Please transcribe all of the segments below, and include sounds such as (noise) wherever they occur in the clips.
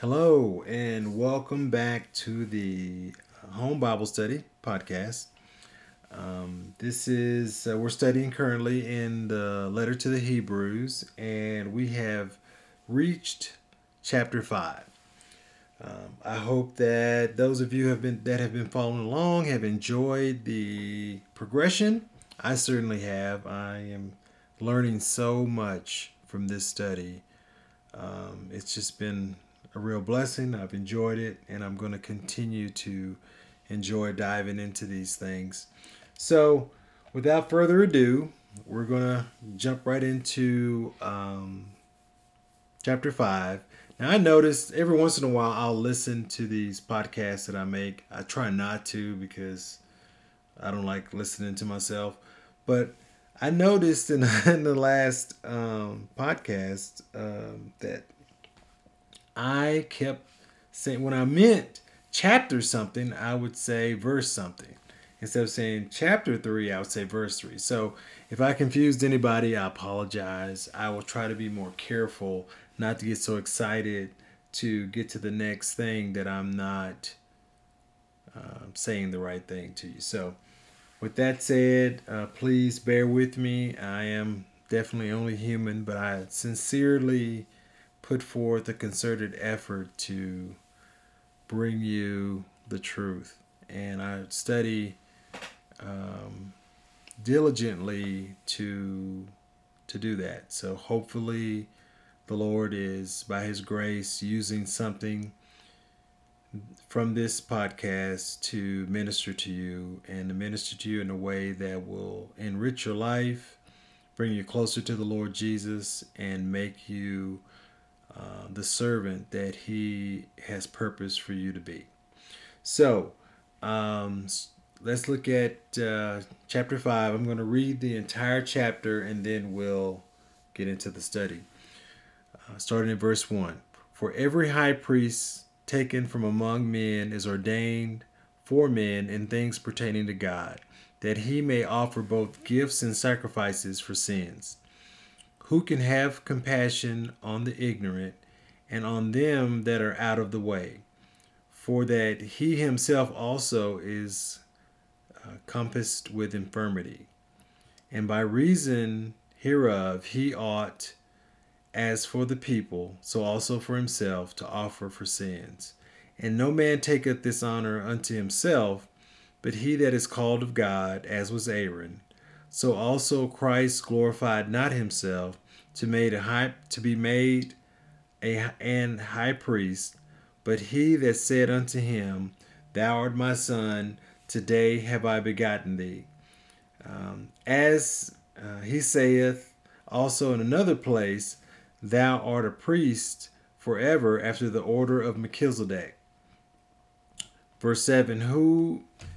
Hello, and welcome back to the Home Bible Study podcast. Um, this is, uh, we're studying currently in the letter to the Hebrews, and we have reached chapter 5. Um, I hope that those of you have been that have been following along have enjoyed the progression. I certainly have. I am learning so much from this study. Um, it's just been a real blessing. I've enjoyed it, and I'm going to continue to enjoy diving into these things. So, without further ado, we're going to jump right into um, chapter 5. Now, I noticed every once in a while I'll listen to these podcasts that I make. I try not to because I don't like listening to myself. But I noticed in, (laughs) in the last um, podcast um, that I kept saying when I meant chapter something, I would say verse something. Instead of saying chapter three, I would say verse three. So if I confused anybody, I apologize. I will try to be more careful not to get so excited to get to the next thing that I'm not uh, saying the right thing to you. So, with that said, uh, please bear with me. I am definitely only human, but I sincerely put forth a concerted effort to bring you the truth. And I study um, diligently to to do that. So hopefully the Lord is by his grace using something from this podcast to minister to you and to minister to you in a way that will enrich your life, bring you closer to the Lord Jesus, and make you uh, the servant that He has purpose for you to be. So, um, let's look at uh, chapter 5. I'm going to read the entire chapter and then we'll get into the study. Uh, starting in verse 1 For every high priest taken from among men is ordained for men in things pertaining to God, that he may offer both gifts and sacrifices for sins. Who can have compassion on the ignorant and on them that are out of the way? For that he himself also is uh, compassed with infirmity. And by reason hereof he ought as for the people, so also for himself to offer for sins. And no man taketh this honor unto himself, but he that is called of God, as was Aaron. So also Christ glorified not himself to made a high to be made a an high priest, but he that said unto him, Thou art my son, today have I begotten thee. Um, as uh, he saith also in another place, Thou art a priest forever after the order of Melchizedek. Verse 7 Who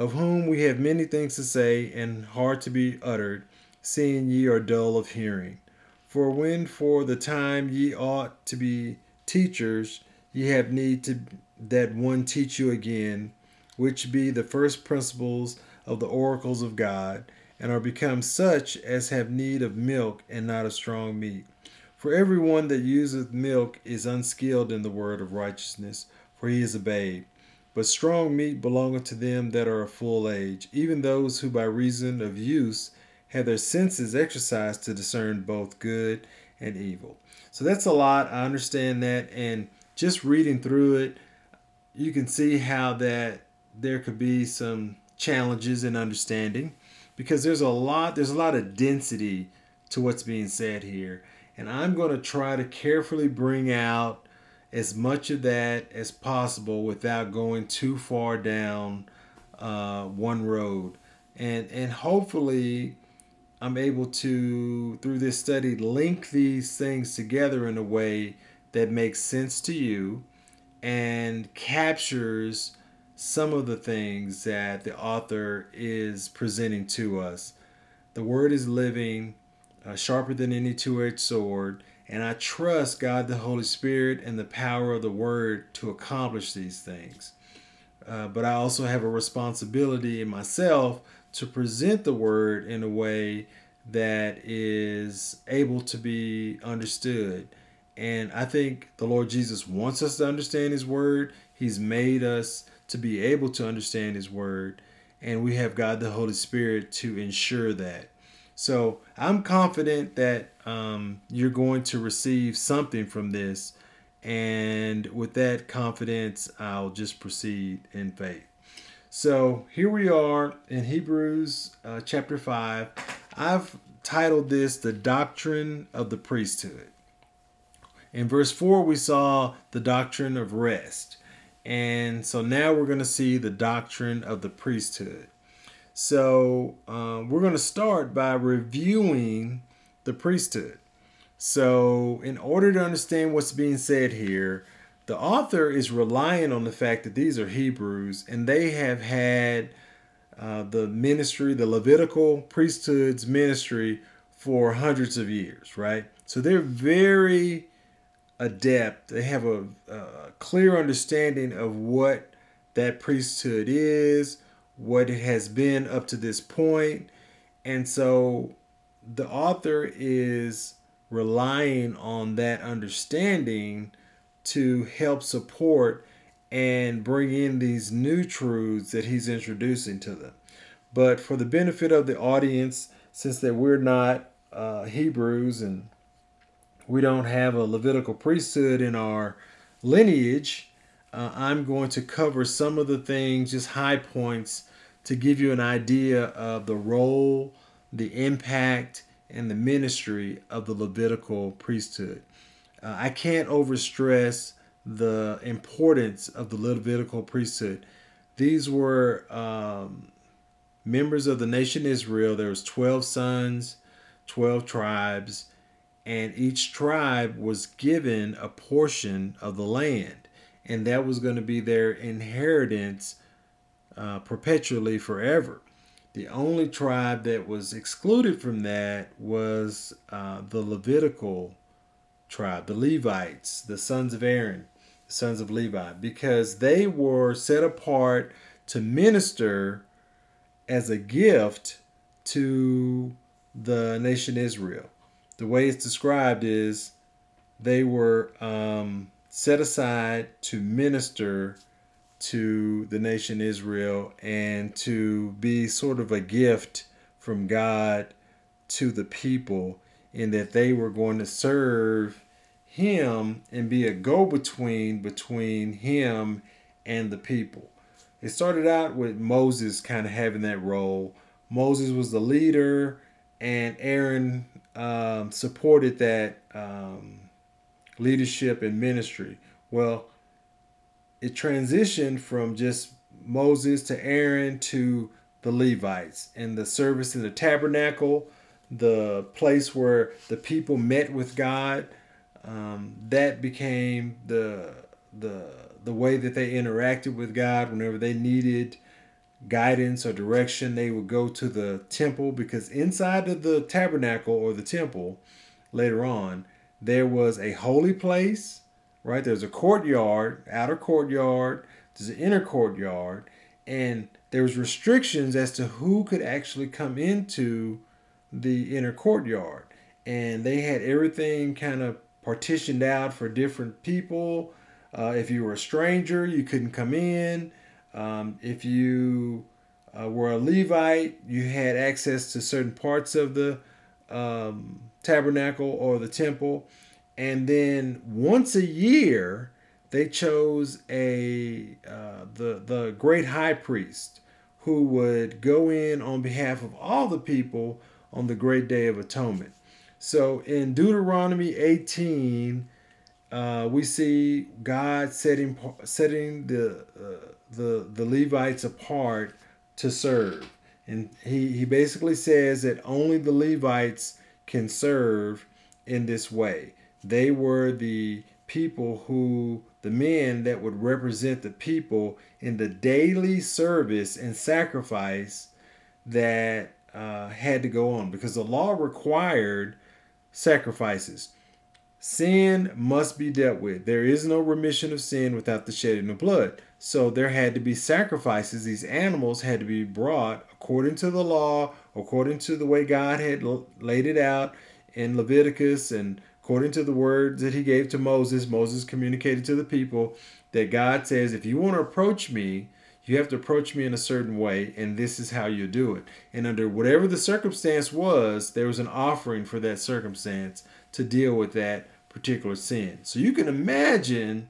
of whom we have many things to say and hard to be uttered, seeing ye are dull of hearing. For when for the time ye ought to be teachers, ye have need to that one teach you again, which be the first principles of the oracles of God, and are become such as have need of milk and not of strong meat. For every one that useth milk is unskilled in the word of righteousness, for he is a babe. But strong meat belongeth to them that are of full age, even those who by reason of use have their senses exercised to discern both good and evil. So that's a lot. I understand that. And just reading through it, you can see how that there could be some challenges in understanding because there's a lot there's a lot of density to what's being said here and I'm going to try to carefully bring out as much of that as possible without going too far down uh, one road. And, and hopefully, I'm able to, through this study, link these things together in a way that makes sense to you and captures some of the things that the author is presenting to us. The word is living, uh, sharper than any two edged sword, and I trust God the Holy Spirit and the power of the word to accomplish these things. Uh, but I also have a responsibility in myself to present the word in a way that is able to be understood. And I think the Lord Jesus wants us to understand His Word. He's made us to be able to understand His Word. And we have God the Holy Spirit to ensure that. So I'm confident that um, you're going to receive something from this. And with that confidence, I'll just proceed in faith. So here we are in Hebrews uh, chapter 5. I've titled this The Doctrine of the Priesthood. In verse 4, we saw the doctrine of rest. And so now we're going to see the doctrine of the priesthood. So um, we're going to start by reviewing the priesthood. So, in order to understand what's being said here, the author is relying on the fact that these are Hebrews and they have had uh, the ministry, the Levitical priesthood's ministry for hundreds of years, right? So they're very adept. They have a, a clear understanding of what that priesthood is, what it has been up to this point. And so the author is relying on that understanding to help support and bring in these new truths that he's introducing to them. But for the benefit of the audience, since that we're not uh, Hebrews and we don't have a Levitical priesthood in our lineage, uh, I'm going to cover some of the things, just high points, to give you an idea of the role, the impact, and the ministry of the Levitical priesthood. Uh, I can't overstress the importance of the Levitical priesthood. These were um, members of the nation Israel. There was 12 sons, 12 tribes, and each tribe was given a portion of the land, and that was going to be their inheritance uh, perpetually forever. The only tribe that was excluded from that was uh, the Levitical tribe, the Levites, the sons of Aaron the sons of Levi, because they were set apart to minister as a gift to the nation Israel. The way it's described is they were um, set aside to minister to the nation Israel and to be sort of a gift from God to the people, in that they were going to serve him and be a go between between him and the people. It started out with Moses kind of having that role. Moses was the leader, and Aaron um, supported that um, leadership and ministry. Well, it transitioned from just Moses to Aaron to the Levites and the service in the tabernacle, the place where the people met with God um, that became the the the way that they interacted with God whenever they needed guidance or direction they would go to the temple because inside of the tabernacle or the temple later on there was a holy place right there's a courtyard outer courtyard there's an inner courtyard and there was restrictions as to who could actually come into the inner courtyard and they had everything kind of partitioned out for different people. Uh, if you were a stranger, you couldn't come in. Um, if you uh, were a Levite, you had access to certain parts of the um, tabernacle or the temple. And then once a year, they chose a uh, the the great high priest who would go in on behalf of all the people on the great day of atonement. So in Deuteronomy 18, uh, we see God setting setting the uh, the the Levites apart to serve, and he he basically says that only the Levites can serve in this way. They were the people who the men that would represent the people in the daily service and sacrifice that uh, had to go on because the law required sacrifices. Sin must be dealt with. There is no remission of sin without the shedding of blood. So there had to be sacrifices. These animals had to be brought according to the law, according to the way God had laid it out in Leviticus and according to the words that he gave to Moses. Moses communicated to the people that God says, if you want to approach me, you have to approach me in a certain way, and this is how you do it. And under whatever the circumstance was, there was an offering for that circumstance to deal with that particular sin. So you can imagine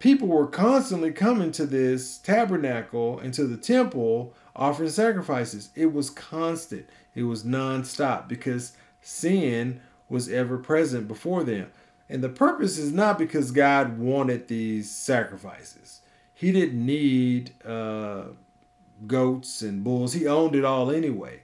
people were constantly coming to this tabernacle and to the temple offering sacrifices. It was constant, it was nonstop because sin was ever present before them. And the purpose is not because God wanted these sacrifices. He didn't need uh, goats and bulls, he owned it all anyway.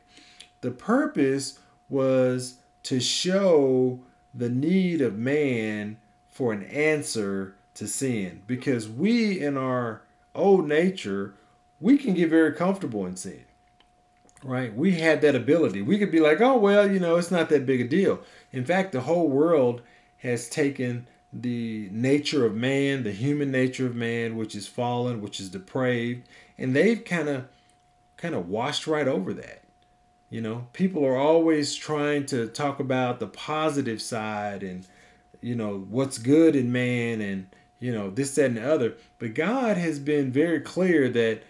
The purpose was to show the need of man for an answer to sin because we in our old nature we can get very comfortable in sin right we had that ability we could be like oh well you know it's not that big a deal in fact the whole world has taken the nature of man the human nature of man which is fallen which is depraved and they've kind of kind of washed right over that you know, people are always trying to talk about the positive side and, you know, what's good in man and, you know, this, that, and the other. But God has been very clear that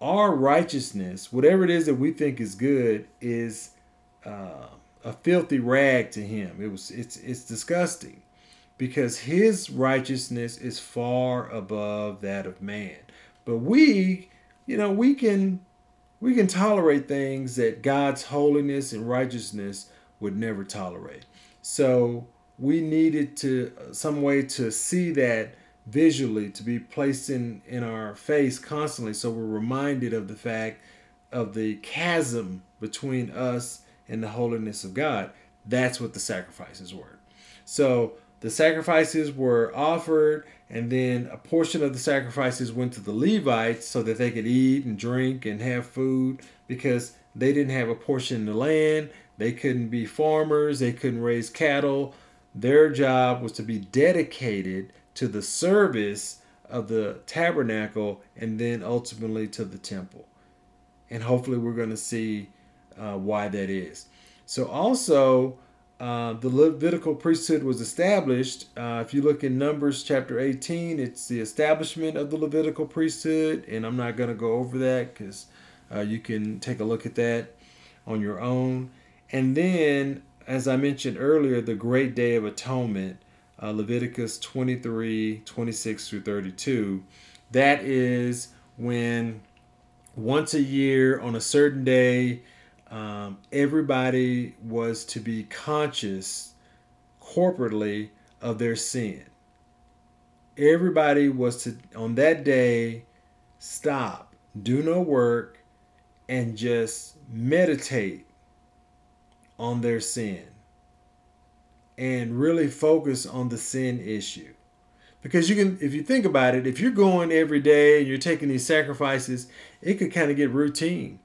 our righteousness, whatever it is that we think is good, is uh, a filthy rag to Him. It was, it's, it's disgusting because His righteousness is far above that of man. But we, you know, we can we can tolerate things that God's holiness and righteousness would never tolerate. So we needed to some way to see that visually to be placed in in our face constantly so we're reminded of the fact of the chasm between us and the holiness of God. That's what the sacrifices were. So the sacrifices were offered and then a portion of the sacrifices went to the Levites so that they could eat and drink and have food because they didn't have a portion in the land. They couldn't be farmers, they couldn't raise cattle. Their job was to be dedicated to the service of the tabernacle and then ultimately to the temple. And hopefully, we're going to see uh, why that is. So, also, uh, the Levitical priesthood was established. Uh, if you look in Numbers chapter 18, it's the establishment of the Levitical priesthood, and I'm not going to go over that because uh, you can take a look at that on your own. And then, as I mentioned earlier, the Great Day of Atonement, uh, Leviticus 23 26 through 32. That is when once a year on a certain day, um, everybody was to be conscious corporately of their sin. Everybody was to, on that day, stop, do no work, and just meditate on their sin and really focus on the sin issue. Because you can, if you think about it, if you're going every day and you're taking these sacrifices, it could kind of get routine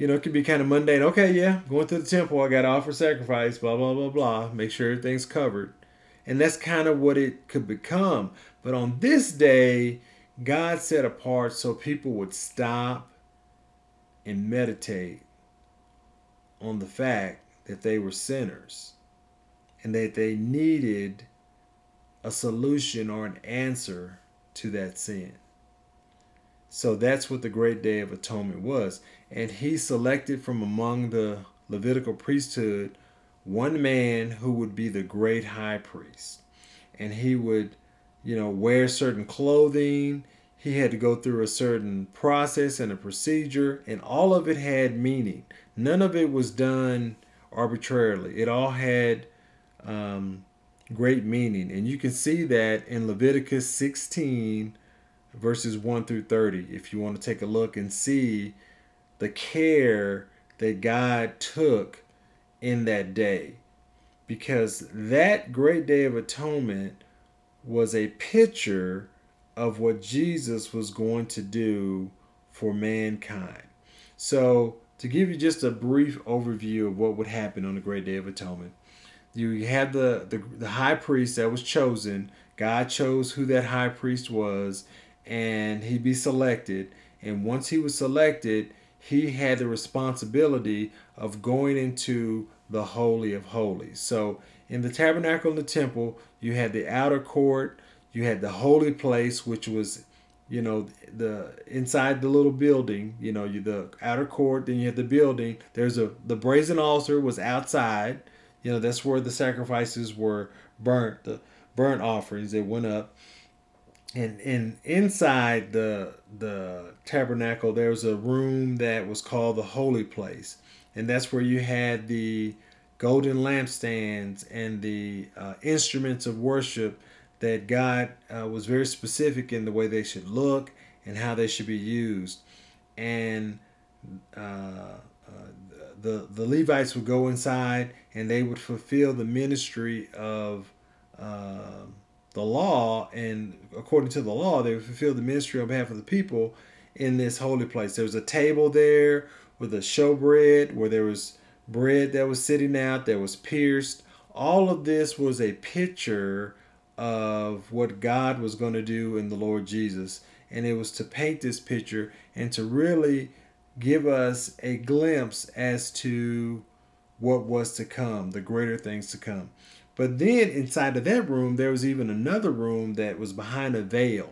you know, it can be kind of mundane. Okay, yeah, going to the temple, I got to offer sacrifice, blah, blah, blah, blah, make sure everything's covered. And that's kind of what it could become. But on this day, God set apart so people would stop and meditate on the fact that they were sinners and that they needed a solution or an answer to that sin. So that's what the great day of atonement was. And he selected from among the Levitical priesthood one man who would be the great high priest. And he would, you know, wear certain clothing. He had to go through a certain process and a procedure, and all of it had meaning. None of it was done arbitrarily. It all had um, great meaning. And you can see that in Leviticus 16, verses 1 through 30 if you want to take a look and see the care that God took in that day. Because that great day of atonement was a picture of what Jesus was going to do for mankind. So, to give you just a brief overview of what would happen on the Great Day of Atonement, you had the, the, the high priest that was chosen. God chose who that high priest was, and he'd be selected. And once he was selected, he had the responsibility of going into the Holy of Holies. So, in the tabernacle and the temple, you had the outer court, you had the holy place, which was you know the inside the little building you know you the outer court then you had the building there's a the brazen altar was outside you know that's where the sacrifices were burnt the burnt offerings that went up and and inside the the tabernacle there was a room that was called the holy place and that's where you had the golden lampstands and the uh, instruments of worship that God uh, was very specific in the way they should look and how they should be used. And uh, uh, the the Levites would go inside and they would fulfill the ministry of uh, the law. And according to the law, they would fulfill the ministry on behalf of the people in this holy place. There was a table there with a showbread where there was bread that was sitting out that was pierced. All of this was a picture of what God was going to do in the Lord Jesus. And it was to paint this picture and to really give us a glimpse as to what was to come, the greater things to come. But then inside of that room, there was even another room that was behind a veil.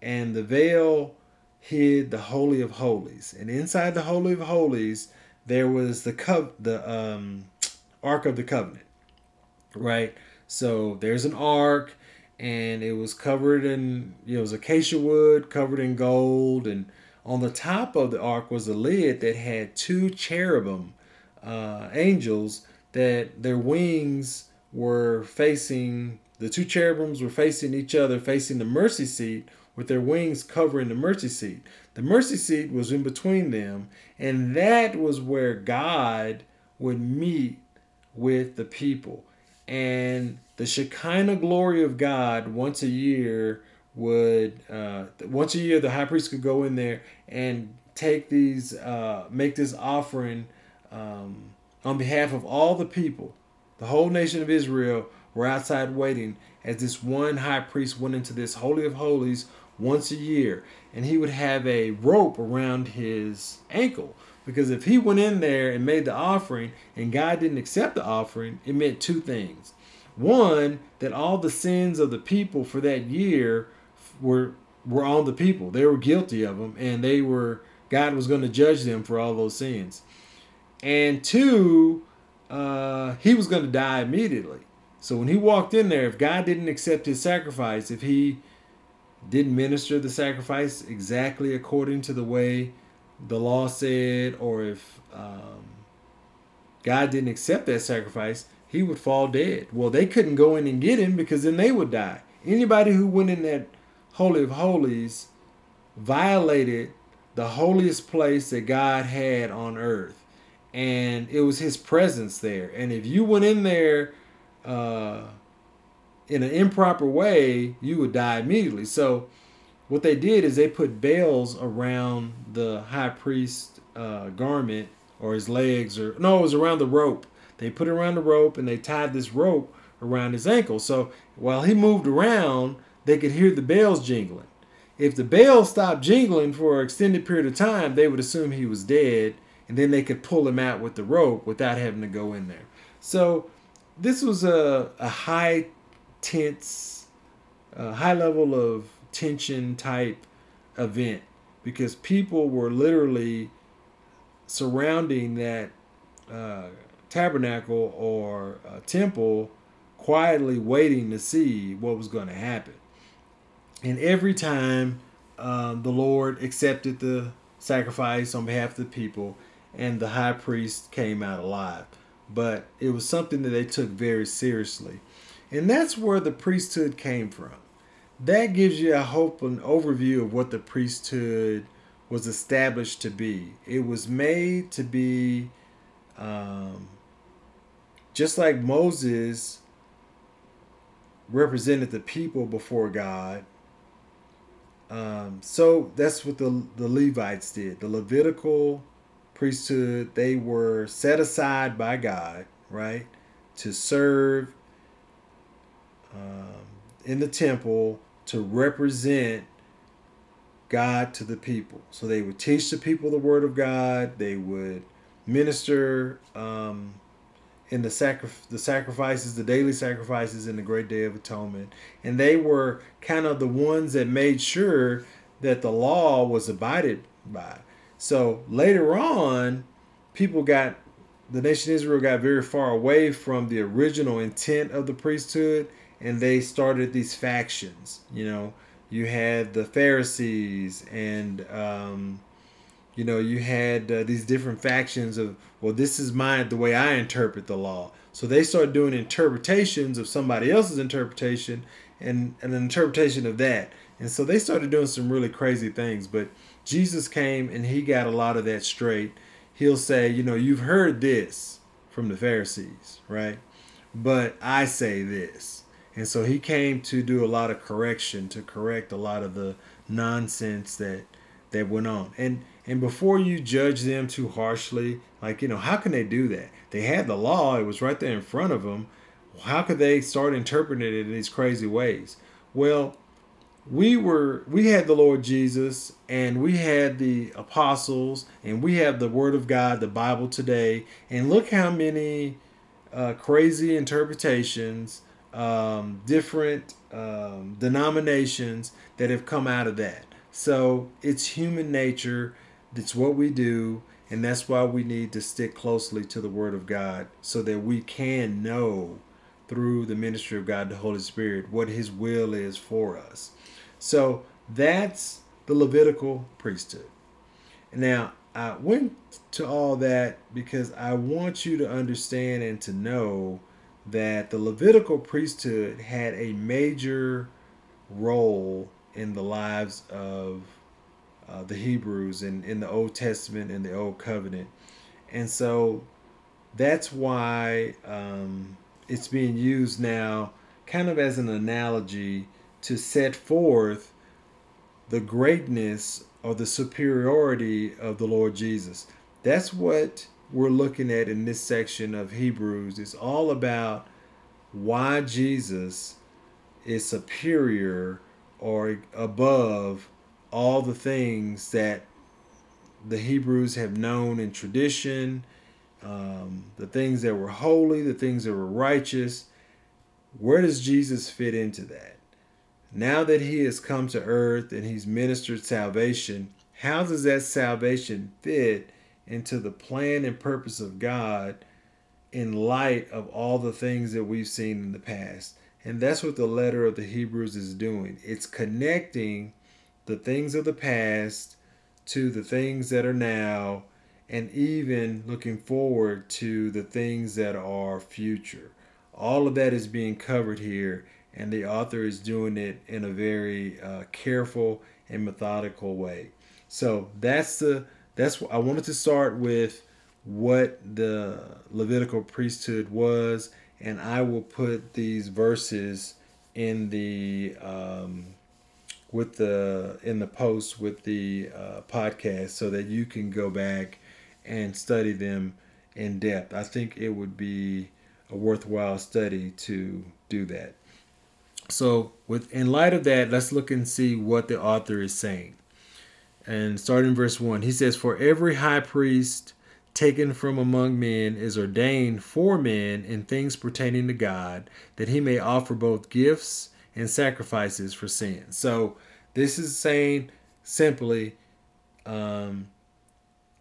And the veil hid the Holy of Holies. And inside the Holy of Holies, there was the co- the um, Ark of the Covenant, right? So there's an ark, and it was covered in you know, it was acacia wood covered in gold, and on the top of the ark was a lid that had two cherubim uh, angels that their wings were facing the two cherubims were facing each other, facing the mercy seat, with their wings covering the mercy seat. The mercy seat was in between them, and that was where God would meet with the people and the Shekinah glory of God once a year would uh, once a year the high priest could go in there and take these uh, make this offering um, on behalf of all the people the whole nation of israel were outside waiting as this one high priest went into this holy of holies once a year and he would have a rope around his ankle because if he went in there and made the offering and God didn't accept the offering, it meant two things. One, that all the sins of the people for that year were were on the people. They were guilty of them and they were God was going to judge them for all those sins. And two, uh, he was going to die immediately. So when he walked in there, if God didn't accept his sacrifice, if he didn't minister the sacrifice exactly according to the way the law said, or if um, God didn't accept that sacrifice, he would fall dead. Well, they couldn't go in and get him because then they would die. Anybody who went in that Holy of Holies violated the holiest place that God had on earth. And it was his presence there. And if you went in there uh, in an improper way, you would die immediately. So, what they did is they put bells around the high priest uh, garment or his legs or no, it was around the rope. They put it around the rope and they tied this rope around his ankle. So while he moved around, they could hear the bells jingling. If the bells stopped jingling for an extended period of time, they would assume he was dead, and then they could pull him out with the rope without having to go in there. So this was a, a high tense, high level of tension type event because people were literally surrounding that uh, tabernacle or uh, temple quietly waiting to see what was going to happen. And every time um, the Lord accepted the sacrifice on behalf of the people, and the high priest came out alive. But it was something that they took very seriously. And that's where the priesthood came from that gives you a hope an overview of what the priesthood was established to be. It was made to be um, just like Moses represented the people before God. Um, so that's what the the Levites did. The Levitical priesthood they were set aside by God, right, to serve um, in the temple to represent God to the people. So they would teach the people the word of God. They would minister um, in the sacri- the sacrifices, the daily sacrifices in the great day of atonement. And they were kind of the ones that made sure that the law was abided by. So later on, people got the nation of Israel got very far away from the original intent of the priesthood and they started these factions. You know, you had the Pharisees, and um, you know, you had uh, these different factions of, well, this is my the way I interpret the law. So they started doing interpretations of somebody else's interpretation, and, and an interpretation of that. And so they started doing some really crazy things. But Jesus came and he got a lot of that straight. He'll say, you know, you've heard this from the Pharisees, right? But I say this. And so he came to do a lot of correction to correct a lot of the nonsense that that went on. And and before you judge them too harshly like you know how can they do that? They had the law. It was right there in front of them how could they start interpreting it in these crazy ways? Well we were we had the lord jesus and we had the apostles and we have the word of god the bible today and look how many uh, crazy interpretations um, different um, denominations that have come out of that. So it's human nature. It's what we do. And that's why we need to stick closely to the Word of God so that we can know through the ministry of God, the Holy Spirit, what His will is for us. So that's the Levitical priesthood. Now, I went to all that because I want you to understand and to know that the Levitical priesthood had a major role in the lives of uh, the Hebrews in, in the Old Testament and the Old Covenant. And so that's why um, it's being used now kind of as an analogy to set forth the greatness or the superiority of the Lord Jesus. That's what we're looking at in this section of Hebrews It's all about why Jesus is superior or above all the things that the Hebrews have known in tradition, um, the things that were holy, the things that were righteous. Where does Jesus fit into that? Now that he has come to earth and he's ministered salvation, how does that salvation fit into the plan and purpose of God in light of all the things that we've seen in the past. And that's what the letter of the Hebrews is doing. It's connecting the things of the past to the things that are now and even looking forward to the things that are future. All of that is being covered here, and the author is doing it in a very uh, careful and methodical way. So that's the that's what I wanted to start with what the Levitical priesthood was, and I will put these verses in the um, with the in the post with the uh, podcast so that you can go back and study them in depth. I think it would be a worthwhile study to do that. So, with in light of that, let's look and see what the author is saying. And starting verse 1 he says for every high priest taken from among men is ordained for men in things pertaining to god that he may offer both gifts and sacrifices for sin. So this is saying simply um,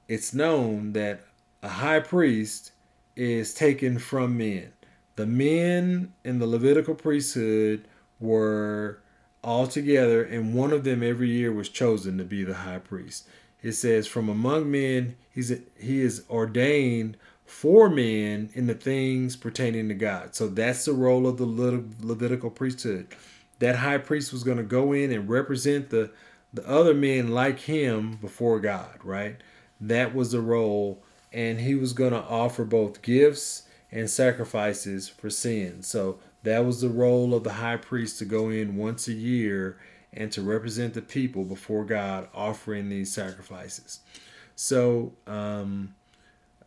it's known that a high priest is taken from men. The men in the levitical priesthood were all together, and one of them every year was chosen to be the high priest. It says, From among men, he's he is ordained for men in the things pertaining to God. So that's the role of the Levitical priesthood. That high priest was going to go in and represent the, the other men like him before God, right? That was the role. And he was going to offer both gifts and sacrifices for sin. So that was the role of the high priest to go in once a year and to represent the people before God, offering these sacrifices. So um,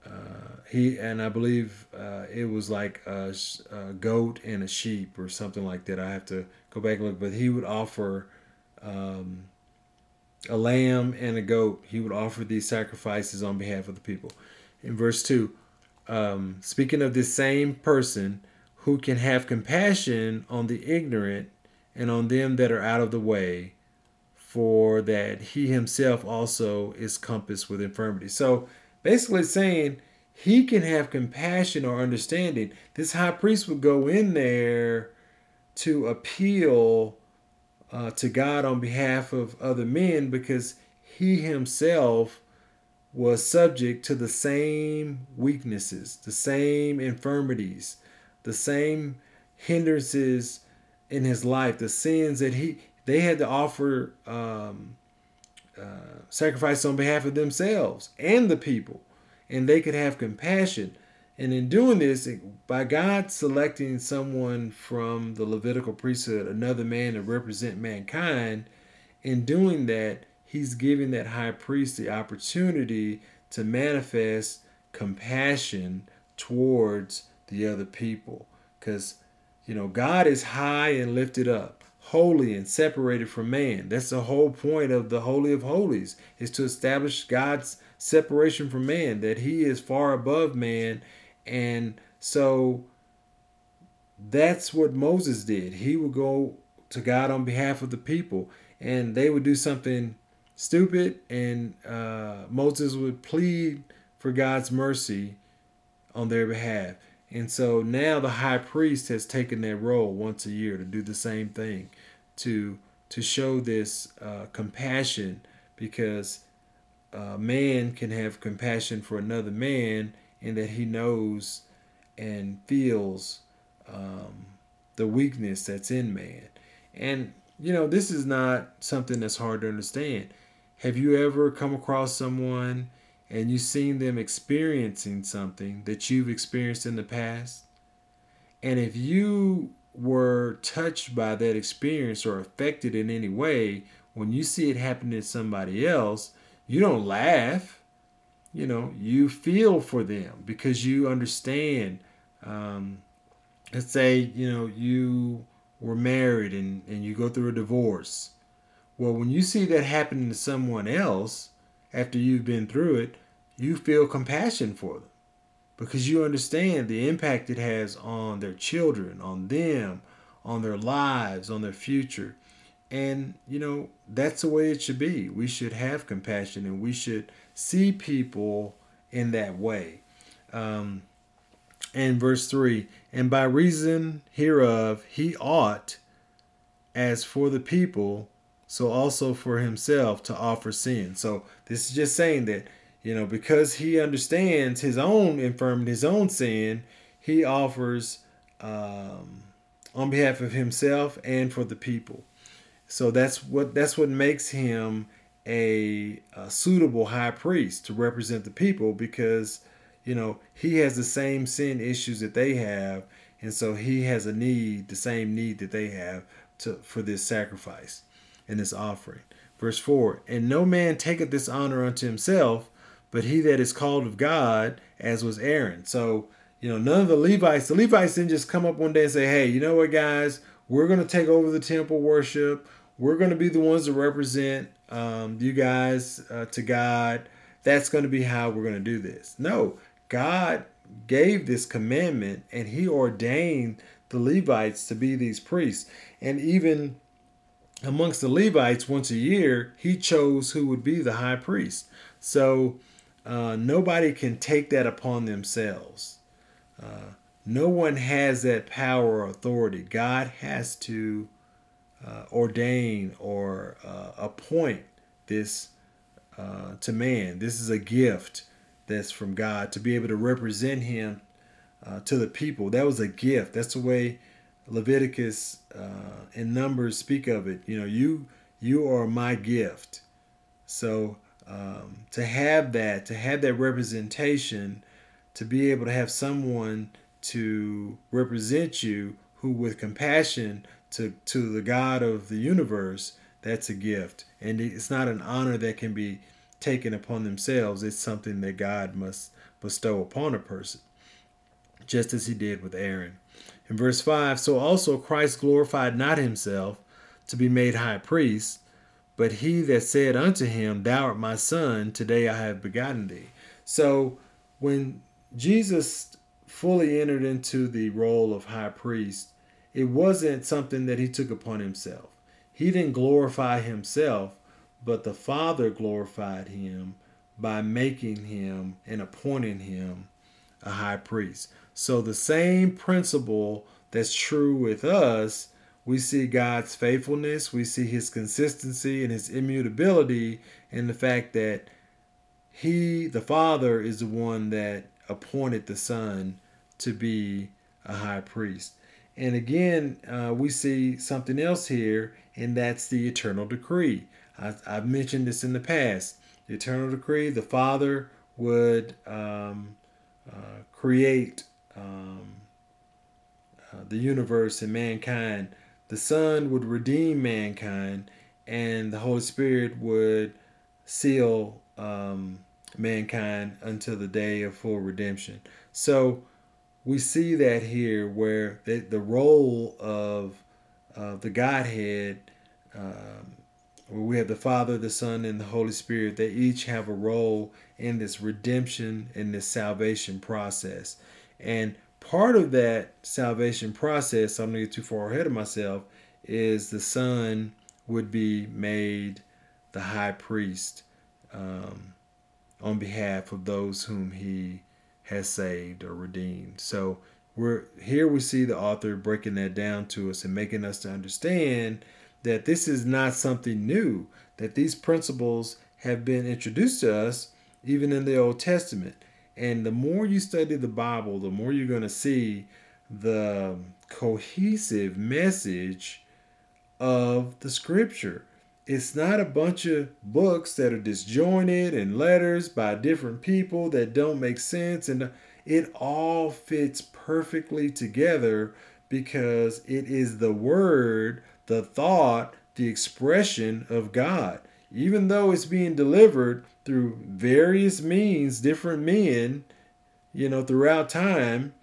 uh, he and I believe uh, it was like a, a, goat and a sheep or something like that. I have to go back and look, but he would offer um, a lamb and a goat. He would offer these sacrifices on behalf of the people. In verse two, um, speaking of this same person who can have compassion on the ignorant and on them that are out of the way, for that he himself also is compassed with infirmity. So basically saying he can have compassion or understanding. This high priest would go in there to appeal uh, to God on behalf of other men because he himself was subject to the same weaknesses, the same infirmities, the same hindrances in his life, the sins that he they had to offer um, uh, sacrifice on behalf of themselves and the people, and they could have compassion. And in doing this, by God selecting someone from the Levitical priesthood, another man to represent mankind, in doing that, he's giving that high priest the opportunity to manifest compassion towards the other people. Because, you know, God is high and lifted up holy and separated from man. That's the whole point of the Holy of Holies, is to establish God's separation from man, that he is far above man. And so that's what Moses did. He would go to God on behalf of the people, and they would do something stupid, and uh, Moses would plead for God's mercy on their behalf. And so now the high priest has taken that role once a year to do the same thing, to to show this uh, compassion, because a man can have compassion for another man in that he knows and feels um, the weakness that's in man. And you know, this is not something that's hard to understand. Have you ever come across someone and you've seen them experiencing something that you've experienced in the past, and if you were touched by that experience or affected in any way, when you see it happen to somebody else, you don't laugh. You know, you feel for them because you understand. Um, let's say, you know, you were married and, and you go through a divorce. Well, when you see that happening to someone else, after you've been through it, you feel compassion for them because you understand the impact it has on their children, on them, on their lives, on their future. And, you know, that's the way it should be. We should have compassion and we should see people in that way. Um, and verse 3 And by reason hereof he ought, as for the people, so also for himself to offer sin. So this is just saying that, you know, because he understands his own infirmity, his own sin, he offers um, on behalf of himself and for the people. So that's what that's what makes him a, a suitable high priest to represent the people because you know he has the same sin issues that they have and so he has a need the same need that they have to for this sacrifice in this offering. Verse 4 And no man taketh this honor unto himself, but he that is called of God, as was Aaron. So, you know, none of the Levites, the Levites didn't just come up one day and say, hey, you know what, guys, we're going to take over the temple worship. We're going to be the ones to represent um, you guys uh, to God. That's going to be how we're going to do this. No, God gave this commandment and he ordained the Levites to be these priests. And even amongst the Levites once a year, he chose who would be the high priest. So uh, nobody can take that upon themselves. Uh, no one has that power or authority. God has to uh, ordain or uh, appoint this uh, to man. This is a gift that's from God to be able to represent Him uh, to the people. That was a gift. That's the way Leviticus uh, and Numbers speak of it. You know, you you are my gift. So um, to have that, to have that representation, to be able to have someone to represent you who with compassion to to the God of the universe, that's a gift. And it's not an honor that can be taken upon themselves. It's something that God must bestow upon a person, just as he did with Aaron. In verse 5, so also Christ glorified not himself to be made high priest, but he that said unto him, Thou art my son, today I have begotten thee. So when Jesus fully entered into the role of high priest, it wasn't something that he took upon himself. He didn't glorify himself, but the Father glorified him by making him and appointing him a high priest. So the same principle that's true with us, we see God's faithfulness, we see his consistency and his immutability and the fact that he, the Father, is the one that appointed the Son to be a high priest. And again, uh, we see something else here, and that's the eternal decree. I, have mentioned this in the past. The eternal decree, the Father would um, uh, create um, uh, the universe and mankind. The Son would redeem mankind, and the Holy Spirit would seal um, mankind until the day of full redemption. So we see that here where the, the role of uh, the Godhead, um, where we have the Father, the Son, and the Holy Spirit, they each have a role in this redemption and this salvation process. And part of that salvation process, I'm going to get too far ahead of myself, is the Son would be made the high priest um, on behalf of those whom he has saved or redeemed. So we're here we see the author breaking that down to us and making us to understand that this is not something new, that these principles have been introduced to us even in the Old Testament. And the more you study the Bible, the more you're going to see the cohesive message of the scripture. It's not a bunch of books that are disjointed and letters by different people that don't make sense. And it all fits perfectly together because it is the word, the thought, the expression of God. Even though it's being delivered through various means, different men, you know, throughout time,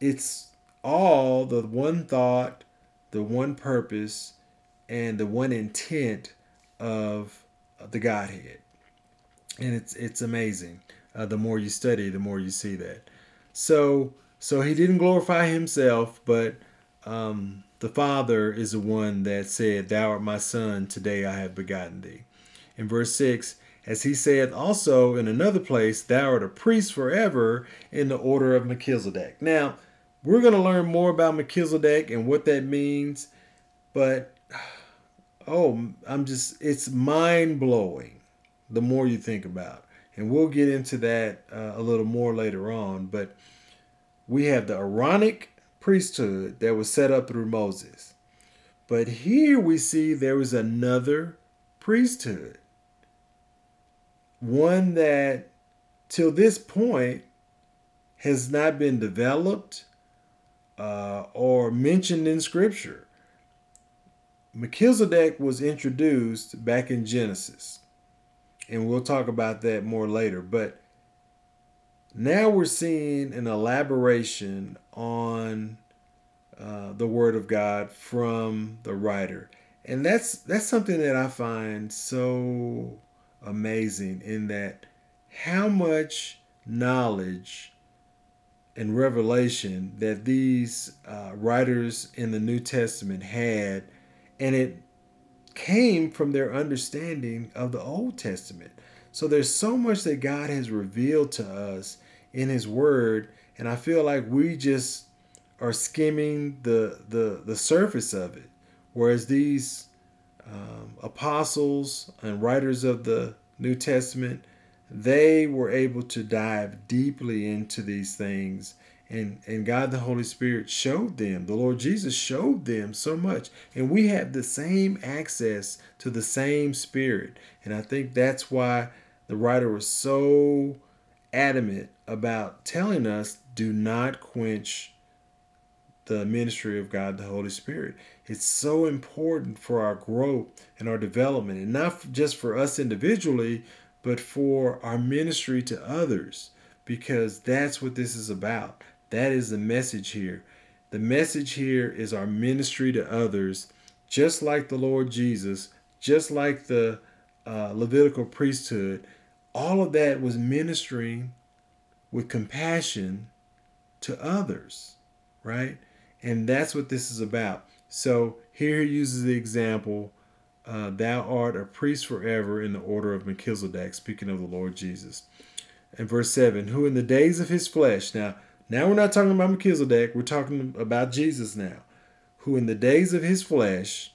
it's all the one thought, the one purpose, and the one intent of the Godhead. And it's it's amazing. Uh, the more you study, the more you see that. So so he didn't glorify himself, but um, the Father is the one that said, "Thou art my Son; today I have begotten thee." in verse 6 as he saith also in another place, Thou art a priest forever in the order of Melchizedek. Now, we're going to learn more about Melchizedek and what that means, but oh, I'm just, it's mind blowing the more you think about. And we'll get into that uh, a little more later on. But we have the Aaronic priesthood that was set up through Moses. But here we see there was another priesthood one that till this point has not been developed uh, or mentioned in scripture. Melchizedek was introduced back in Genesis, and we'll talk about that more later. But now we're seeing an elaboration on uh, the Word of God from the writer, and that's that's something that I find so amazing in that how much knowledge and revelation that these uh, writers in the New Testament had, and it came from their understanding of the Old Testament. So there's so much that God has revealed to us in His Word, and I feel like we just are skimming the the the surface of it, whereas these um, apostles and writers of the New Testament, they were able to dive deeply into these things. And, and God the Holy Spirit showed them, the Lord Jesus showed them so much. And we have the same access to the same Spirit. And I think that's why the writer was so adamant about telling us do not quench the ministry of God the Holy Spirit. It's so important for our growth and our development, and not just for us individually, but for our ministry to others, because that's what this is about. That is the message here. The message here is our ministry to others, just like the Lord Jesus, just like the uh, Levitical priesthood. All of that was ministering with compassion to others, right? And that's what this is about. So here he uses the example, uh, thou art a priest forever in the order of Melchizedek, speaking of the Lord Jesus. And verse 7, who in the days of his flesh, now, now we're not talking about Melchizedek, we're talking about Jesus now, who in the days of his flesh,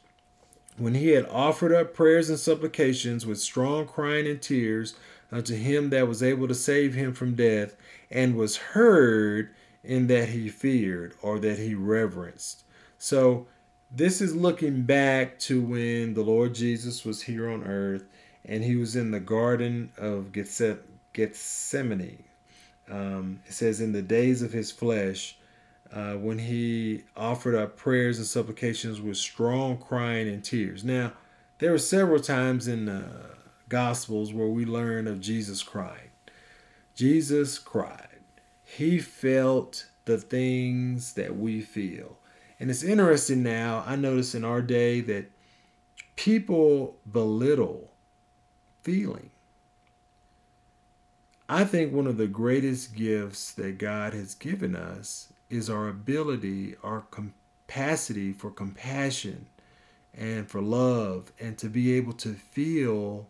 when he had offered up prayers and supplications with strong crying and tears unto him that was able to save him from death, and was heard in that he feared or that he reverenced. So this is looking back to when the Lord Jesus was here on earth and he was in the Garden of Gethsemane. Um, it says, in the days of his flesh, uh, when he offered up prayers and supplications with strong crying and tears. Now, there were several times in the Gospels where we learn of Jesus crying. Jesus cried. He felt the things that we feel. And it's interesting now, I notice in our day that people belittle feeling. I think one of the greatest gifts that God has given us is our ability, our capacity for compassion and for love, and to be able to feel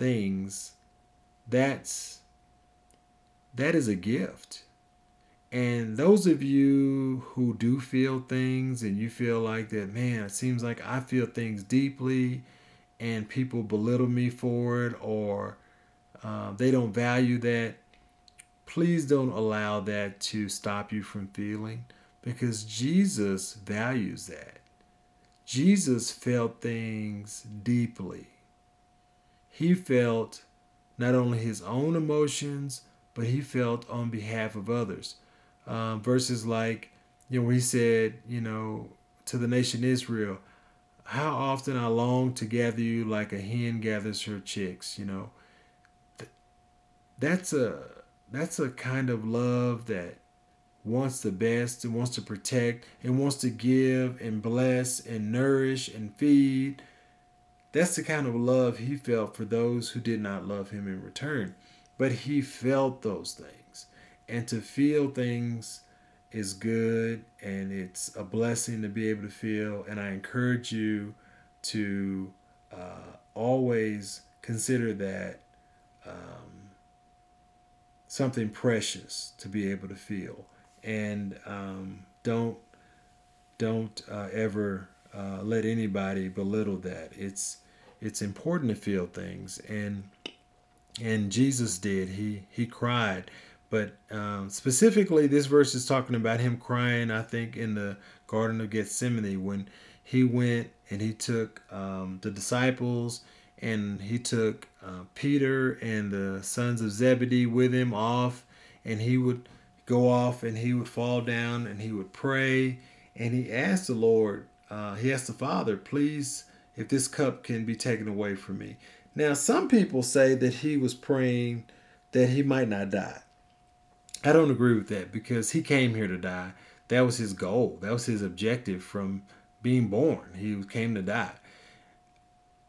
things. That's that is a gift. And those of you who do feel things and you feel like that, man, it seems like I feel things deeply and people belittle me for it or uh, they don't value that, please don't allow that to stop you from feeling because Jesus values that. Jesus felt things deeply. He felt not only his own emotions, but he felt on behalf of others. Um, verses like, you know, he said, you know, to the nation Israel, how often I long to gather you like a hen gathers her chicks, you know. That's a that's a kind of love that wants the best and wants to protect and wants to give and bless and nourish and feed. That's the kind of love he felt for those who did not love him in return. But he felt those things. And to feel things is good and it's a blessing to be able to feel. And I encourage you to uh, always consider that um, something precious to be able to feel. And um, don't don't uh, ever uh, let anybody belittle that. It's it's important to feel things, and and Jesus did. He he cried, but um, specifically, this verse is talking about him crying. I think in the Garden of Gethsemane when he went and he took um, the disciples and he took uh, Peter and the sons of Zebedee with him off, and he would go off and he would fall down and he would pray and he asked the Lord, uh, he asked the Father, please, if this cup can be taken away from me. Now, some people say that he was praying that he might not die. I don't agree with that because he came here to die. That was his goal. That was his objective from being born. He came to die.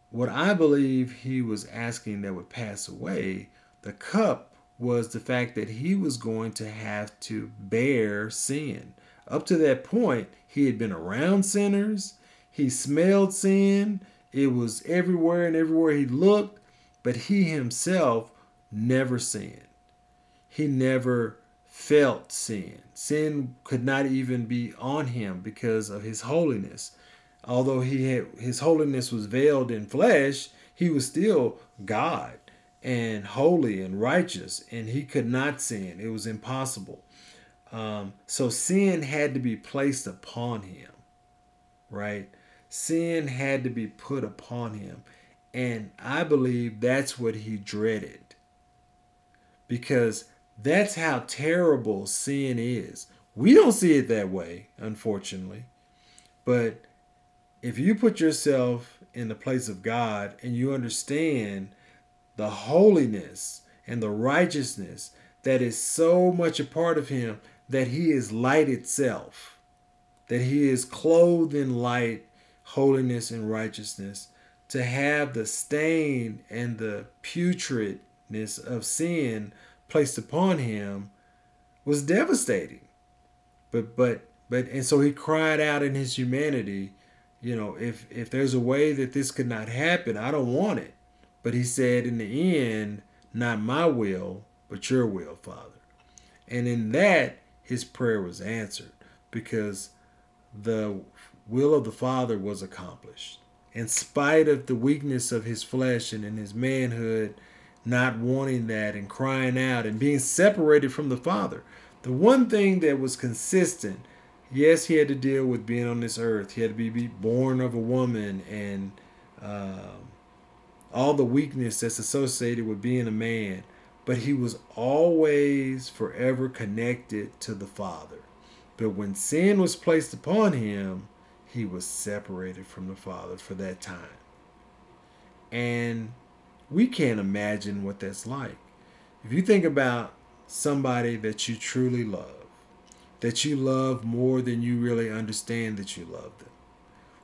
What I believe he was asking that would pass away, the cup was the fact that he was going to have to bear sin. Up to that point, he had been around sinners, he smelled sin, it was everywhere and everywhere he looked, but he himself never sinned. He never felt sin. Sin could not even be on him because of his holiness. Although he had his holiness was veiled in flesh, he was still God and holy and righteous, and he could not sin. It was impossible. Um, so sin had to be placed upon him, right? Sin had to be put upon him. And I believe that's what he dreaded. Because that's how terrible sin is. We don't see it that way, unfortunately. But if you put yourself in the place of God and you understand the holiness and the righteousness that is so much a part of Him that He is light itself, that He is clothed in light, holiness, and righteousness, to have the stain and the putridness of sin placed upon Him was devastating. But, but, but, and so He cried out in His humanity you know, if if there's a way that this could not happen, I don't want it. But he said, in the end, not my will, but your will, Father. And in that, his prayer was answered because the will of the Father was accomplished. In spite of the weakness of his flesh and in his manhood, not wanting that and crying out and being separated from the Father. The one thing that was consistent yes, he had to deal with being on this earth. He had to be, born of a woman and um, all the weakness that's associated with being a man. But he was always forever connected to the Father. But when sin was placed upon him, he was separated from the Father for that time. And we can't imagine what that's like. If you think about somebody that you truly love, that you love more than you really understand that you love them.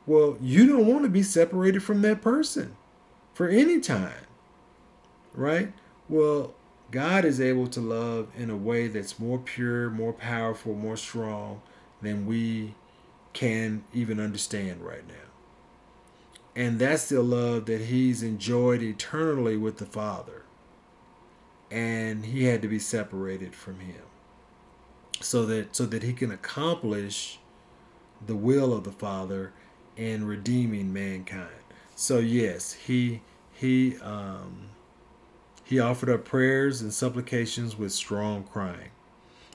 Well, you don't want to be separated from that person for any time, right? Well, God is able to love in a way that's more pure, more powerful, more strong than we can even understand right now. And that's the love that he's enjoyed eternally with the Father. And he had to be separated from him so that so that he can accomplish the will of the Father in redeeming mankind. So yes, he he um, he offered up prayers and supplications with strong crying.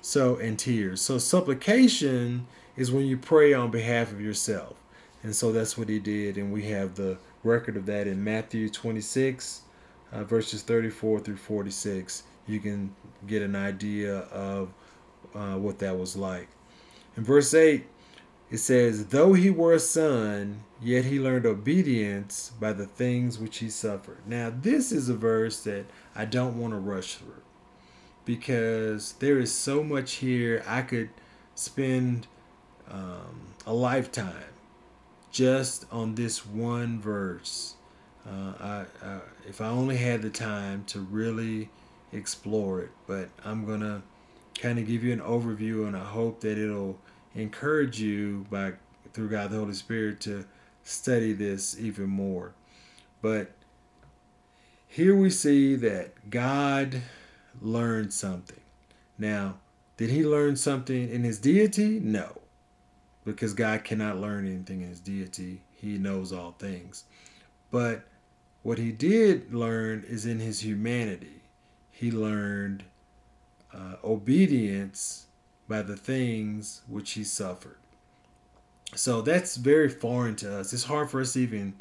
So and tears. So supplication is when you pray on behalf of yourself. And so that's what he did and we have the record of that in Matthew 26 uh, verses 34 through 46. You can get an idea of uh, what that was like. In verse 8, it says, Though he were a son, yet he learned obedience by the things which he suffered. Now, this is a verse that I don't want to rush through because there is so much here. I could spend um, a lifetime just on this one verse. Uh, I, I, if I only had the time to really explore it, but I'm to kind of give you an overview, and I hope that it'll encourage you by through God the Holy Spirit to study this even more. But here we see that God learned something. Now, did he learn something in his deity? No. Because God cannot learn anything in his deity. He knows all things. But what he did learn is in his humanity. He learned uh, obedience by the things which he suffered. So that's very foreign to us. It's hard for us to even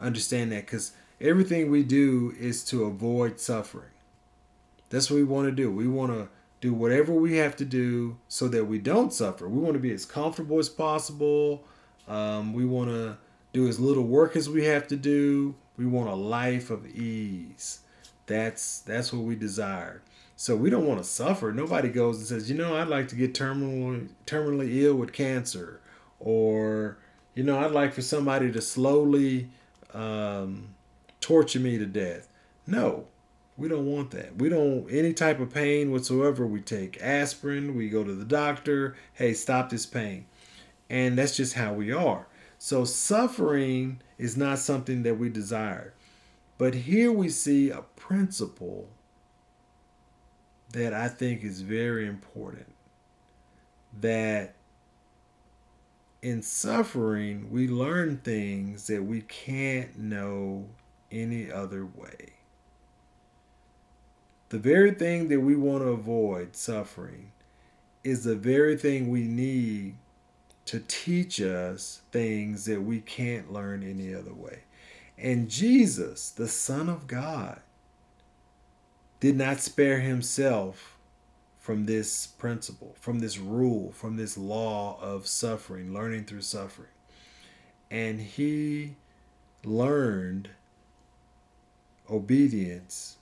understand that because everything we do is to avoid suffering. That's what we want to do. We want to do whatever we have to do so that we don't suffer. We want to be as comfortable as possible. Um, we want to do as little work as we have to do. We want a life of ease. That's that's what we desire. So we don't want to suffer. Nobody goes and says, you know, I'd like to get terminally terminally ill with cancer, or you know, I'd like for somebody to slowly um, torture me to death. No, we don't want that. We don't any type of pain whatsoever. We take aspirin. We go to the doctor. Hey, stop this pain, and that's just how we are. So suffering is not something that we desire. But here we see a principle that I think is very important. That in suffering, we learn things that we can't know any other way. The very thing that we want to avoid, suffering, is the very thing we need to teach us things that we can't learn any other way. And Jesus, the Son of God, did not spare himself from this principle, from this rule, from this law of suffering, learning through suffering. And he learned obedience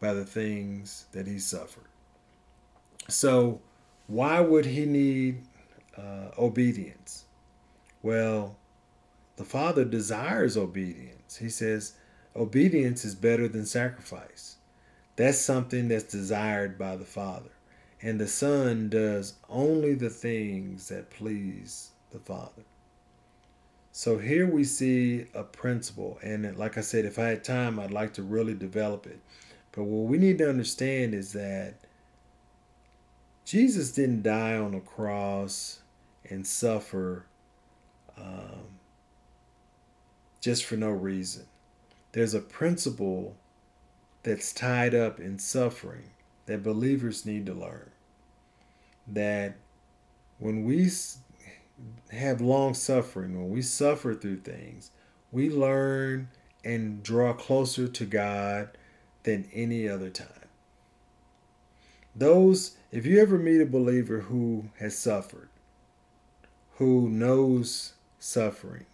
by the things that he suffered. So, why would he need uh, obedience? Well, the Father desires obedience. He says, obedience is better than sacrifice. That's something that's desired by the Father. And the Son does only the things that please the Father. So here we see a principle. And like I said, if I had time, I'd like to really develop it. But what we need to understand is that Jesus didn't die on a cross and suffer um, just for no reason. There's a principle that's tied up in suffering that believers need to learn. That when we have long suffering, when we suffer through things, we learn and draw closer to God than any other time. Those, if you ever meet a believer who has suffered, who knows suffering,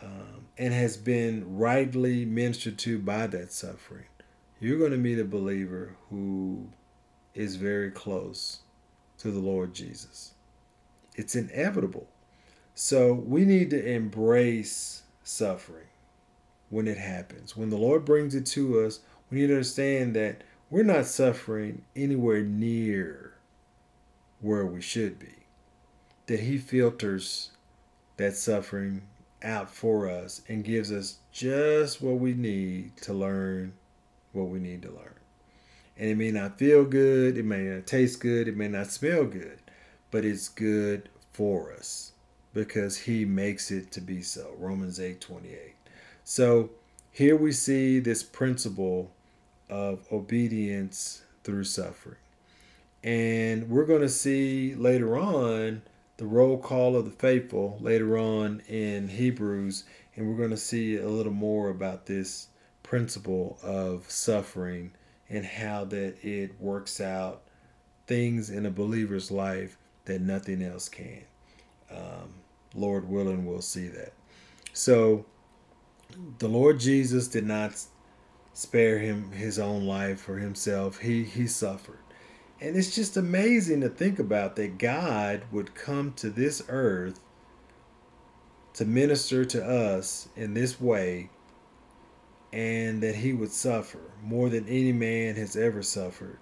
um, and has been rightly ministered to by that suffering, you're going to meet a believer who is very close to the Lord Jesus. It's inevitable. So we need to embrace suffering when it happens. When the Lord brings it to us, we need to understand that we're not suffering anywhere near where we should be. That He filters that suffering out for us and gives us just what we need to learn what we need to learn. And it may not feel good, it may not taste good, it may not smell good, but it's good for us because he makes it to be so. Romans 8 28. So here we see this principle of obedience through suffering. And we're going to see later on the roll call of the faithful later on in Hebrews, and we're going to see a little more about this principle of suffering and how that it works out things in a believer's life that nothing else can. Um, Lord willing, we'll see that. So, the Lord Jesus did not spare him his own life for himself. He he suffered. And it's just amazing to think about that God would come to this earth to minister to us in this way and that he would suffer more than any man has ever suffered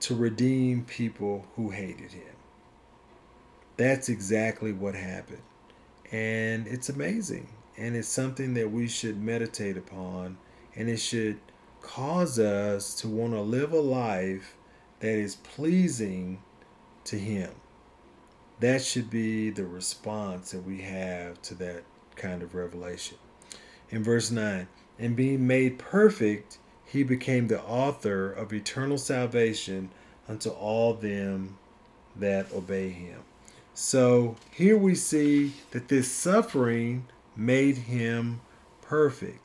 to redeem people who hated him. That's exactly what happened. And it's amazing. And it's something that we should meditate upon and it should cause us to want to live a life that is pleasing to Him. That should be the response that we have to that kind of revelation. In verse 9, and being made perfect, he became the author of eternal salvation unto all them that obey him. So here we see that this suffering made him perfect.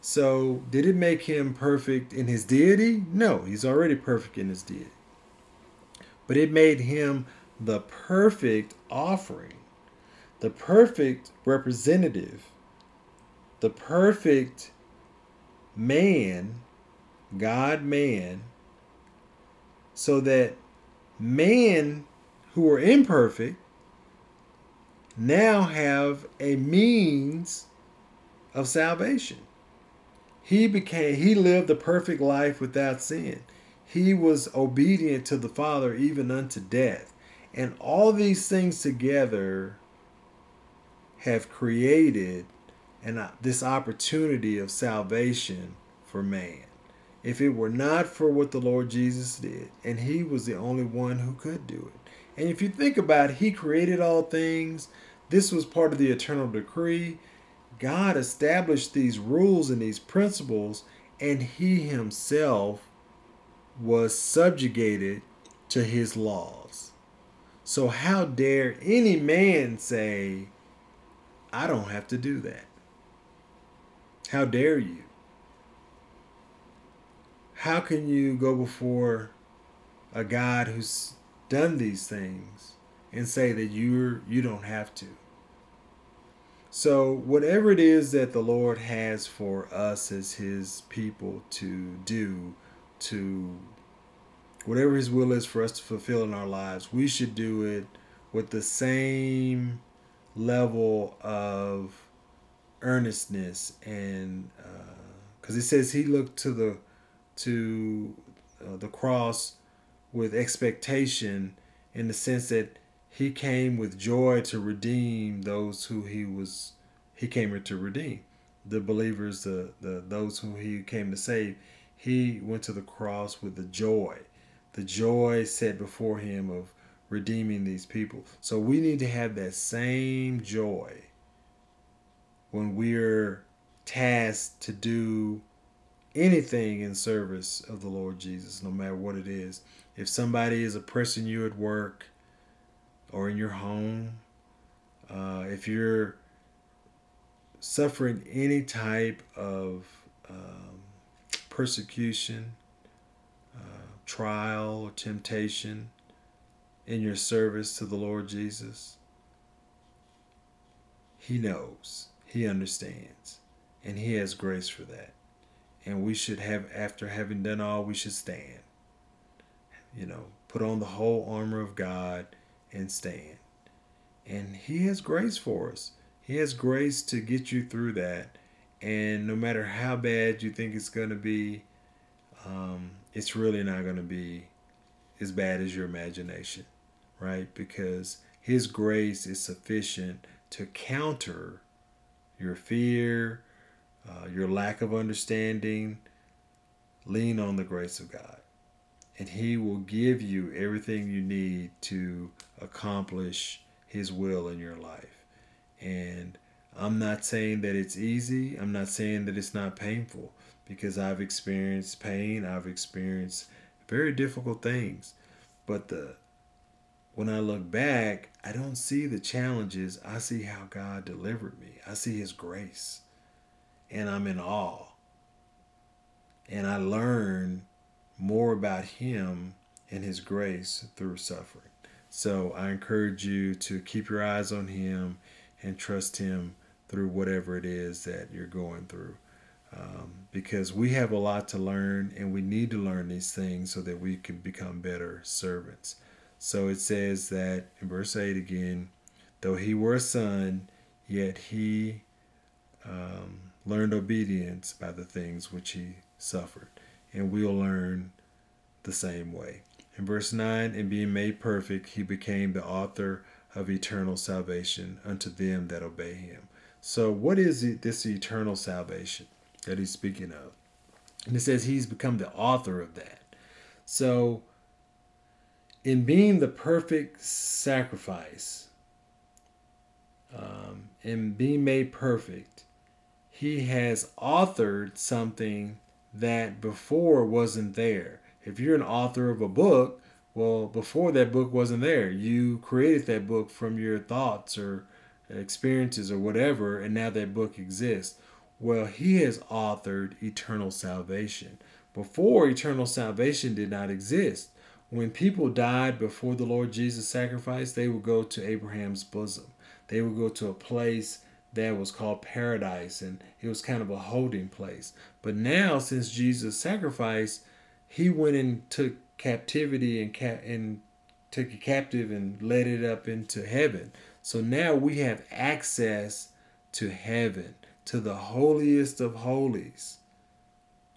So, did it make him perfect in his deity? No, he's already perfect in his deity. But it made him the perfect offering, the perfect representative, the perfect man, God man, so that man who are imperfect now have a means of salvation. He became he lived a perfect life without sin. He was obedient to the Father even unto death. And all these things together have created and this opportunity of salvation for man. If it were not for what the Lord Jesus did, and he was the only one who could do it. And if you think about it, he created all things. This was part of the eternal decree. God established these rules and these principles, and he himself was subjugated to his laws. So, how dare any man say, I don't have to do that? How dare you? How can you go before a God who's done these things and say that you're you don't have to. So whatever it is that the Lord has for us as his people to do to whatever his will is for us to fulfill in our lives, we should do it with the same level of earnestness and because uh, says he looked to the to uh, the cross with expectation in the sense that he came with joy to redeem those who he was he came here to redeem. The believers the, the those who he came to save he went to the cross with the joy. The joy set before him of redeeming these people. So we need to have that same joy when we're tasked to do anything in service of the Lord Jesus, no matter what it is. If somebody is oppressing you at work or in your home, uh, if you're suffering any type of um, persecution, uh, trial, or temptation in your service to the Lord Jesus, He knows. He understands. And He has grace for that. And we should have, after having done all, we should stand. You know, put on the whole armor of God and stand. And He has grace for us. He has grace to get you through that. And no matter how bad you think it's going to be, um, it's really not going to be as bad as your imagination, right? Because His grace is sufficient to counter your fear, uh, your lack of understanding, lean on the grace of God. And He will give you everything you need to accomplish His will in your life. And I'm not saying that it's easy, I'm not saying that it's not painful, because I've experienced pain, I've experienced very difficult things. But the when I look back, I don't see the challenges. I see how God delivered me. I see His grace. And I'm in awe. And I learn more about Him and His grace through suffering. So I encourage you to keep your eyes on Him and trust Him through whatever it is that you're going through. Um, because we have a lot to learn and we need to learn these things so that we can become better servants. So it says that in verse 8 again, though he were a son, yet he um, learned obedience by the things which he suffered. And we'll learn the same way. In verse 9, in being made perfect, he became the author of eternal salvation unto them that obey him. So, what is this eternal salvation that he's speaking of? And it says he's become the author of that. So, in being the perfect sacrifice, um, in being made perfect, he has authored something that before wasn't there. If you're an author of a book, well, before that book wasn't there. You created that book from your thoughts or experiences or whatever, and now that book exists. Well, he has authored eternal salvation. Before, eternal salvation did not exist when people died before the Lord Jesus sacrificed, they would go to Abraham's bosom. They would go to a place that was called paradise, and it was kind of a holding place. But now, since Jesus sacrificed, he went and took captivity and and took it captive and led it up into heaven. So now we have access to heaven, to the holiest of holies.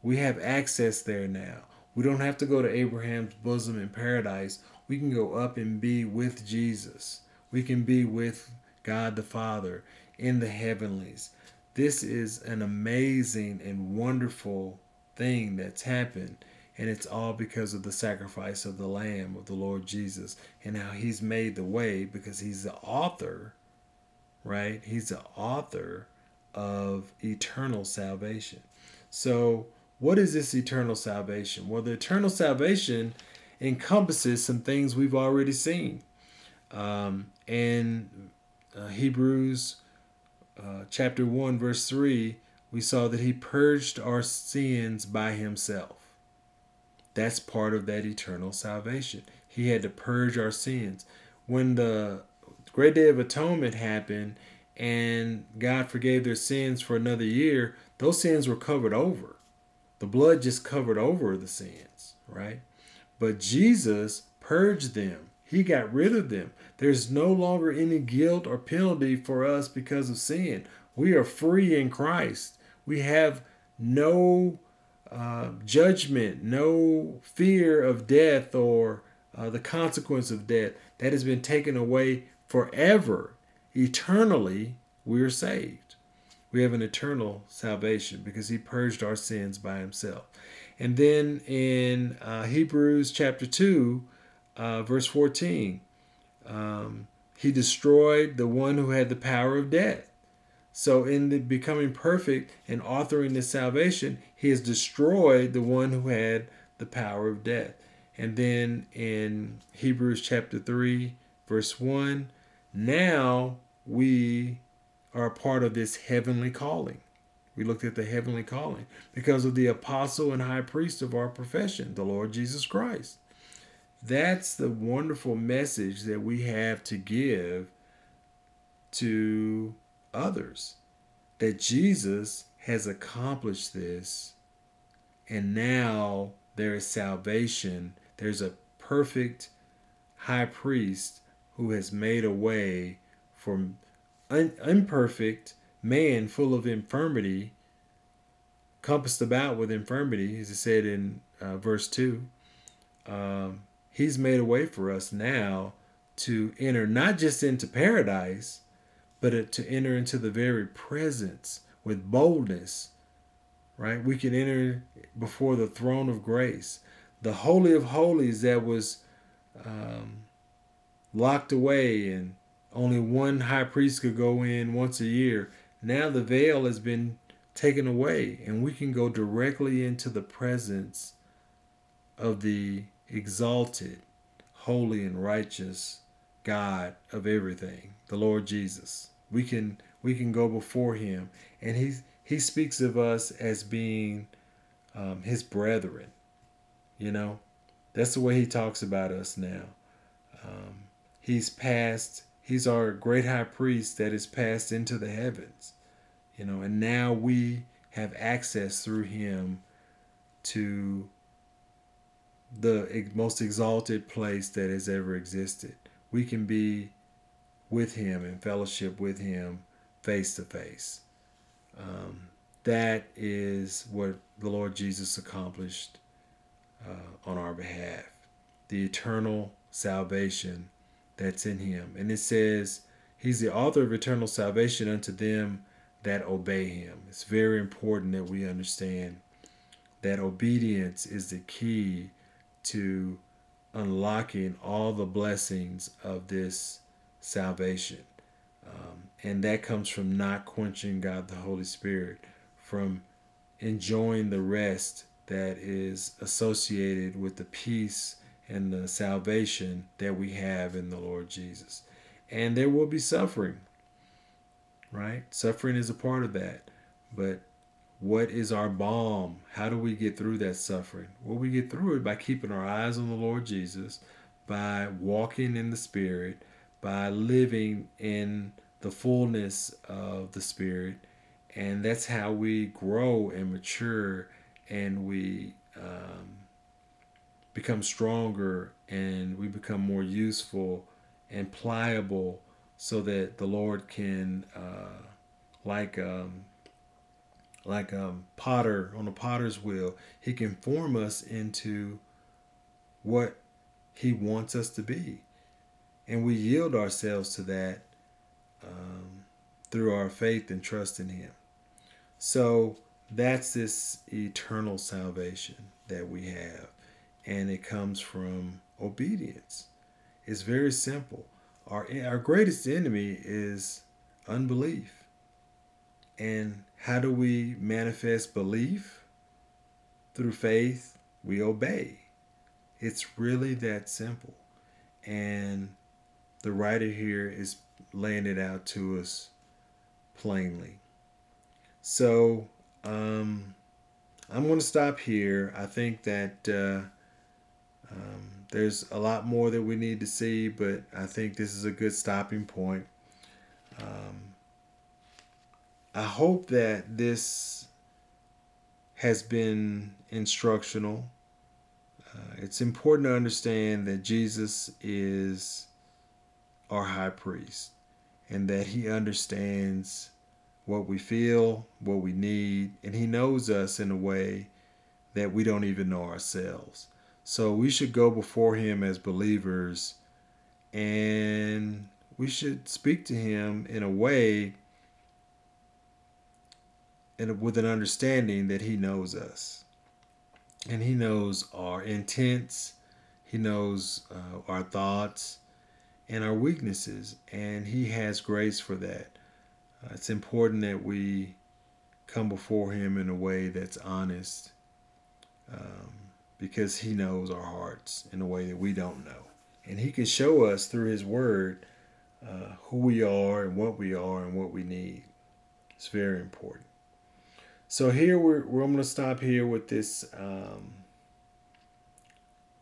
We have access there now. We don't have to go to Abraham's bosom in paradise. We can go up and be with Jesus. We can be with God the Father in the heavenlies. This is an amazing and wonderful thing that's happened. And it's all because of the sacrifice of the Lamb of the Lord Jesus and how He's made the way because He's the author, right? He's the author of eternal salvation. So, what is this eternal salvation? Well, the eternal salvation encompasses some things we've already seen. Um, in uh, Hebrews uh, chapter 1, verse 3, we saw that he purged our sins by himself. That's part of that eternal salvation. He had to purge our sins. When the great day of atonement happened and God forgave their sins for another year, those sins were covered over. The blood just covered over the sins, right? But Jesus purged them. He got rid of them. There's no longer any guilt or penalty for us because of sin. We are free in Christ. We have no uh, judgment, no fear of death or uh, the consequence of death. That has been taken away forever. Eternally, we are saved. We have an eternal salvation because He purged our sins by Himself. And then in uh, Hebrews chapter 2, uh, verse 14, um, He destroyed the one who had the power of death. So, in the becoming perfect and authoring the salvation, he has destroyed the one who had the power of death. And then in Hebrews chapter 3, verse 1, now we are a part of this heavenly calling. We looked at the heavenly calling because of the apostle and high priest of our profession, the Lord Jesus Christ. That's the wonderful message that we have to give to others that Jesus has accomplished this and now there is salvation. There's a perfect high priest who has made a way for un- imperfect man full of infirmity, compassed about with infirmity, as it said in uh, verse 2. Um, he's made a way for us now to enter not just into paradise, but to enter into the very presence with boldness, right? We can enter before the throne of grace. The Holy of Holies that was um, locked away and only one high priest could go in once a year. Now the veil has been taken away and we can go directly into the presence of the exalted, holy, and righteous God of everything, the Lord Jesus. We can we can go before him and he he speaks of us as being um, his brethren. You know, that's the way he talks about us now. Um, he's passed. He's our great high priest that is passed into the heavens. You know, and now we have access through him to the most exalted place that has ever existed. We can be with him in fellowship with him face to face. Um, that is what the Lord Jesus accomplished uh, on our behalf. The eternal salvation that's in him. And it says, He's the author of eternal salvation unto them that obey him. It's very important that we understand that obedience is the key to unlocking all the blessings of this salvation. Um, and that comes from not quenching God the Holy Spirit, from enjoying the rest that is associated with the peace and the salvation that we have in the Lord Jesus. And there will be suffering, right? Suffering is a part of that. But what is our balm? How do we get through that suffering? Well, we get through it by keeping our eyes on the Lord Jesus, by walking in the Spirit, by living in the fullness of the Spirit. And that's how we grow and mature and we um, become stronger and we become more useful and pliable so that the Lord can, uh, like, um, like um, potter on a potter's wheel, he can form us into what he wants us to be. And we yield ourselves to that um, through our faith and trust in Him. So that's this eternal salvation that we have, and it comes from obedience. It's very simple. Our, our greatest enemy is unbelief. And how do we manifest belief? Through faith, we obey. It's really that simple. And the writer here is laying it out to us plainly. So um, I'm going to stop here. I think that uh, Um, there's a lot more that we need to see, but I think this is a good stopping point. Um, I hope that this has been instructional. Uh, it's important to understand that Jesus is our high priest and that he understands what we feel, what we need, and he knows us in a way that we don't even know ourselves. So we should go before him as believers and we should speak to him in a way and with an understanding that he knows us. And he knows our intents, he knows uh, our thoughts and our weaknesses, and he has grace for that. Uh, it's important that we come before him in a way that's honest um, because he knows our hearts in a way that we don't know. And he can show us through his word uh, who we are and what we are and what we need. It's very important. So here we're, we're I'm going to stop here with this um,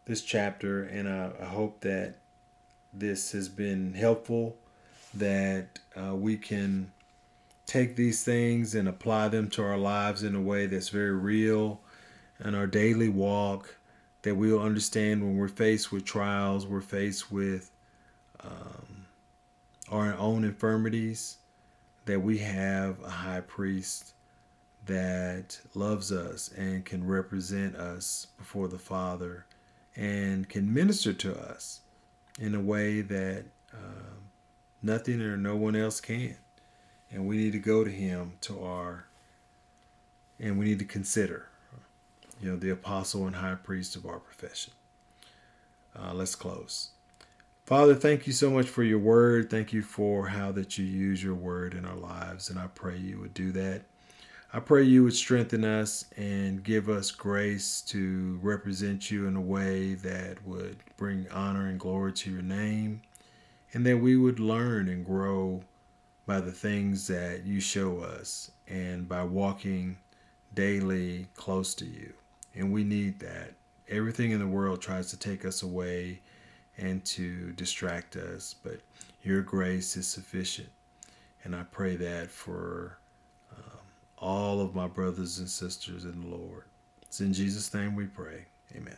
this chapter, and I, I, hope that this has been helpful. That uh, we can take these things and apply them to our lives in a way that's very real in our daily walk. That we'll understand when we're faced with trials, we're faced with um, our own infirmities, that we have a high priest that loves us and can represent us before the Father and can minister to us in a way that uh, nothing or no one else can. And we need to go to Him to our, and we need to consider, you know, the apostle and high priest of our profession. Uh, let's close. Father, thank you so much for your word. Thank you for how that you use your word in our lives. And I pray you would do that I pray you would strengthen us and give us grace to represent you in a way that would bring honor and glory to your name, and that we would learn and grow by the things that you show us and by walking daily close to you. And we need that. Everything in the world tries to take us away and to distract us, but your grace is sufficient. And I pray that for all of my brothers and sisters in the Lord. It's in Jesus' name we pray. Amen.